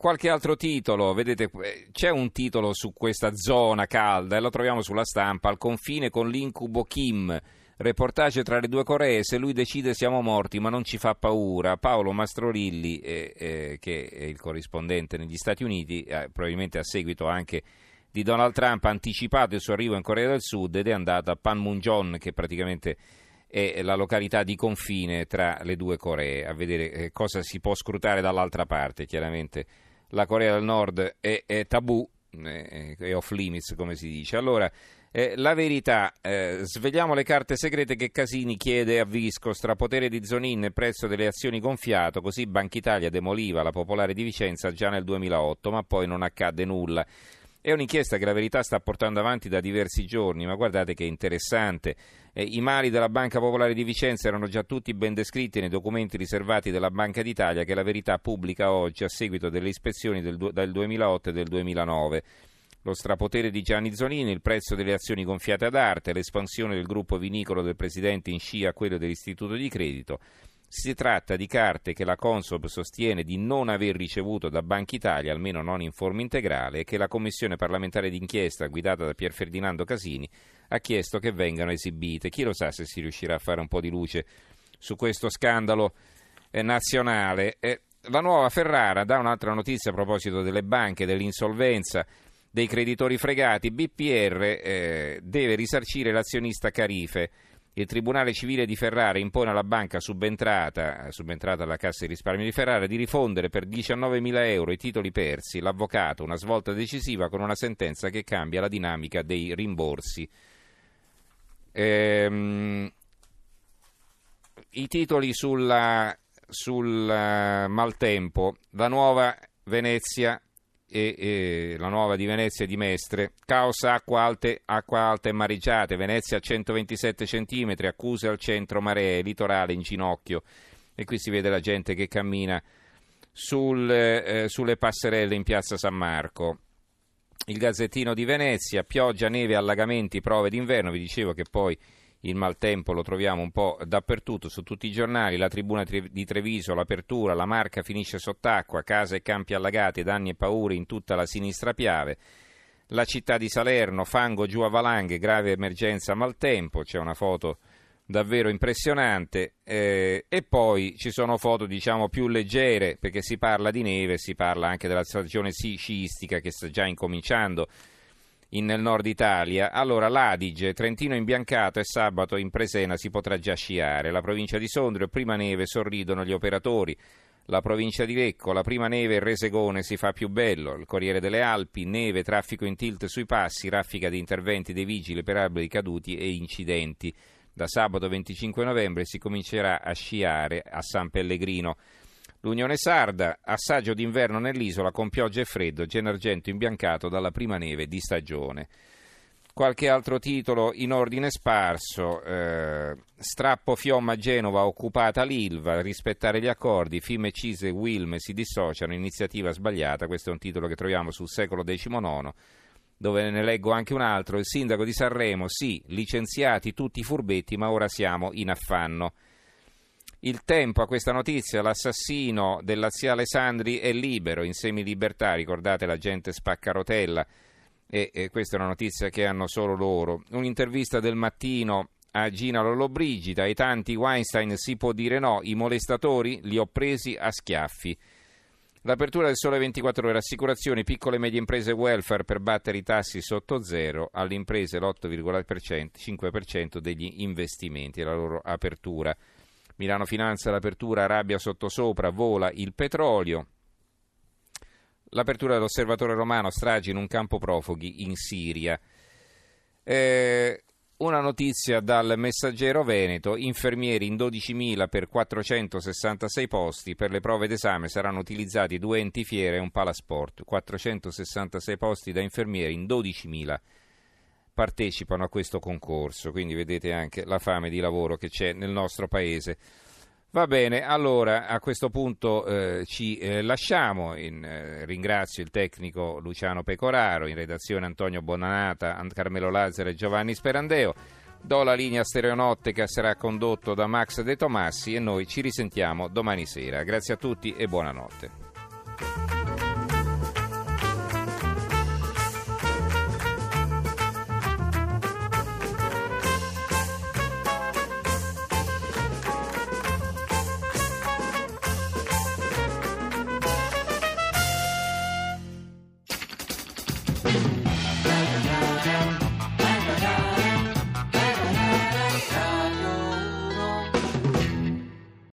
qualche altro titolo, vedete, c'è un titolo su questa zona calda e lo troviamo sulla stampa, al confine con l'incubo Kim. Reportage tra le due Coree, se lui decide siamo morti, ma non ci fa paura. Paolo Mastrorilli, eh, eh, che è il corrispondente negli Stati Uniti, eh, probabilmente a seguito anche di Donald Trump, ha anticipato il suo arrivo in Corea del Sud ed è andato a Panmunjom, che praticamente è la località di confine tra le due Coree, a vedere eh, cosa si può scrutare dall'altra parte, chiaramente la Corea del Nord è, è tabù, è off limits come si dice. Allora, eh, la verità, eh, svegliamo le carte segrete che Casini chiede a Visco, strapotere di Zonin prezzo delle azioni gonfiato, così Banca Italia demoliva la Popolare di Vicenza già nel 2008, ma poi non accadde nulla. È un'inchiesta che la verità sta portando avanti da diversi giorni, ma guardate che interessante. Eh, I mali della Banca Popolare di Vicenza erano già tutti ben descritti nei documenti riservati della Banca d'Italia che la verità pubblica oggi a seguito delle ispezioni del, del 2008 e del 2009 lo strapotere di Gianni Zonini, il prezzo delle azioni gonfiate ad arte, l'espansione del gruppo vinicolo del presidente in scia a quello dell'istituto di credito, si tratta di carte che la Consob sostiene di non aver ricevuto da Banca Italia, almeno non in forma integrale, e che la Commissione parlamentare d'inchiesta guidata da Pier Ferdinando Casini ha chiesto che vengano esibite. Chi lo sa se si riuscirà a fare un po' di luce su questo scandalo eh, nazionale. Eh, la nuova Ferrara dà un'altra notizia a proposito delle banche, dell'insolvenza dei creditori fregati. BPR eh, deve risarcire l'azionista Carife. Il Tribunale Civile di Ferrara impone alla banca subentrata, subentrata alla Cassa di risparmio di Ferrara di rifondere per 19.000 euro i titoli persi. L'avvocato, una svolta decisiva con una sentenza che cambia la dinamica dei rimborsi. Ehm, I titoli sulla, sul uh, maltempo. La nuova Venezia e, e, la nuova di Venezia di Mestre, caos acqua alte, acqua alta e mareggiate, Venezia a 127 cm, accuse al centro maree, litorale in ginocchio. E qui si vede la gente che cammina sul, eh, sulle passerelle in piazza San Marco. Il Gazzettino di Venezia, pioggia, neve, allagamenti, prove d'inverno, vi dicevo che poi il maltempo lo troviamo un po' dappertutto, su tutti i giornali, la tribuna di Treviso, l'apertura, la Marca finisce sott'acqua, case e campi allagati, danni e paure in tutta la sinistra Piave. La città di Salerno, fango giù a valanghe, grave emergenza maltempo, c'è una foto davvero impressionante eh, e poi ci sono foto diciamo più leggere perché si parla di neve, si parla anche della stagione sciistica che sta già incominciando in, nel nord Italia. Allora l'Adige, Trentino imbiancato e sabato in Presena si potrà già sciare. La provincia di Sondrio, prima neve, sorridono gli operatori. La provincia di Lecco, la prima neve il Resegone si fa più bello. Il Corriere delle Alpi, neve, traffico in tilt sui passi, raffica di interventi dei vigili per alberi caduti e incidenti. Da sabato 25 novembre si comincerà a sciare a San Pellegrino. L'Unione Sarda, assaggio d'inverno nell'isola con pioggia e freddo, Genergento imbiancato dalla prima neve di stagione. Qualche altro titolo in ordine sparso, eh, strappo Fiomma Genova occupata l'Ilva, rispettare gli accordi, Fime Cise e Wilm si dissociano, iniziativa sbagliata, questo è un titolo che troviamo sul secolo XIX, dove ne leggo anche un altro, il sindaco di Sanremo, sì, licenziati tutti i furbetti ma ora siamo in affanno. Il tempo a questa notizia, l'assassino della zia Alessandri è libero, in semi-libertà, ricordate la gente spaccarotella, e, e questa è una notizia che hanno solo loro. Un'intervista del mattino a Gina Lollobrigida, ai tanti Weinstein si può dire no, i molestatori li ho presi a schiaffi. L'apertura del sole 24 ore, assicurazioni, piccole e medie imprese welfare per battere i tassi sotto zero, alle imprese l'8,5% degli investimenti, la loro apertura. Milano Finanza, l'apertura, rabbia sottosopra, vola il petrolio. L'apertura dell'osservatore romano, stragi in un campo profughi in Siria. Eh, una notizia dal messaggero Veneto, infermieri in 12.000 per 466 posti, per le prove d'esame saranno utilizzati due enti fiere e un palasport, 466 posti da infermieri in 12.000 partecipano a questo concorso, quindi vedete anche la fame di lavoro che c'è nel nostro paese. Va bene, allora a questo punto eh, ci eh, lasciamo, in, eh, ringrazio il tecnico Luciano Pecoraro, in redazione Antonio Bonanata, Carmelo Lazzaro e Giovanni Sperandeo. Do la linea stereonotte che sarà condotto da Max De Tomassi e noi ci risentiamo domani sera. Grazie a tutti e buonanotte.